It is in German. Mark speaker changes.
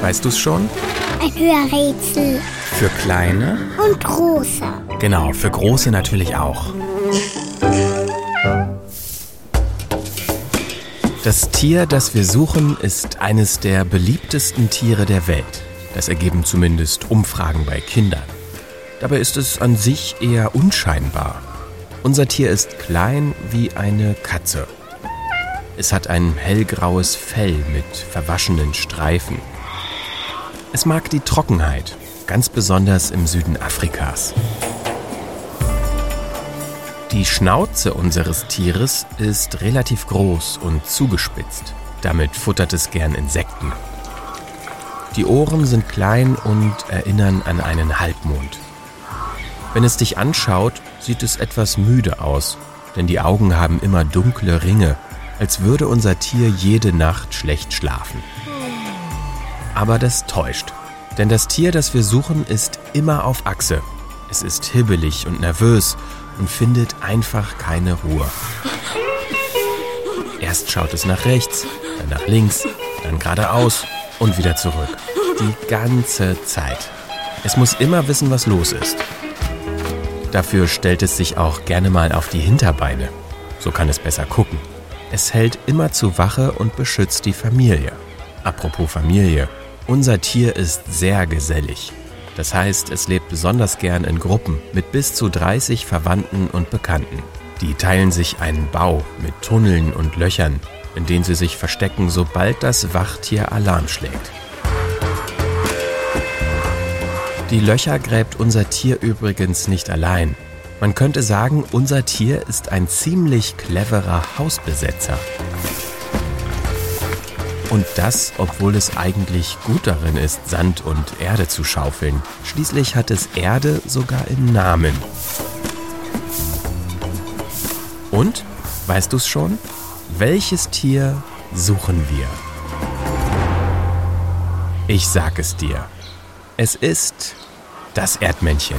Speaker 1: Weißt du's schon?
Speaker 2: Ein Hörrätsel.
Speaker 1: Für kleine?
Speaker 2: Und große.
Speaker 1: Genau, für große natürlich auch. Das Tier, das wir suchen, ist eines der beliebtesten Tiere der Welt. Das ergeben zumindest Umfragen bei Kindern. Dabei ist es an sich eher unscheinbar. Unser Tier ist klein wie eine Katze. Es hat ein hellgraues Fell mit verwaschenen Streifen. Es mag die Trockenheit, ganz besonders im Süden Afrikas. Die Schnauze unseres Tieres ist relativ groß und zugespitzt. Damit futtert es gern Insekten. Die Ohren sind klein und erinnern an einen Halbmond. Wenn es dich anschaut, sieht es etwas müde aus, denn die Augen haben immer dunkle Ringe, als würde unser Tier jede Nacht schlecht schlafen. Aber das täuscht, denn das Tier, das wir suchen, ist immer auf Achse. Es ist hibbelig und nervös und findet einfach keine Ruhe. Erst schaut es nach rechts, dann nach links, dann geradeaus und wieder zurück. Die ganze Zeit. Es muss immer wissen, was los ist. Dafür stellt es sich auch gerne mal auf die Hinterbeine. So kann es besser gucken. Es hält immer zu Wache und beschützt die Familie. Apropos Familie, unser Tier ist sehr gesellig. Das heißt, es lebt besonders gern in Gruppen mit bis zu 30 Verwandten und Bekannten. Die teilen sich einen Bau mit Tunneln und Löchern, in denen sie sich verstecken, sobald das Wachtier Alarm schlägt. Die Löcher gräbt unser Tier übrigens nicht allein. Man könnte sagen, unser Tier ist ein ziemlich cleverer Hausbesetzer. Und das, obwohl es eigentlich gut darin ist, Sand und Erde zu schaufeln. Schließlich hat es Erde sogar im Namen. Und, weißt du es schon? Welches Tier suchen wir? Ich sag es dir. Es ist das Erdmännchen.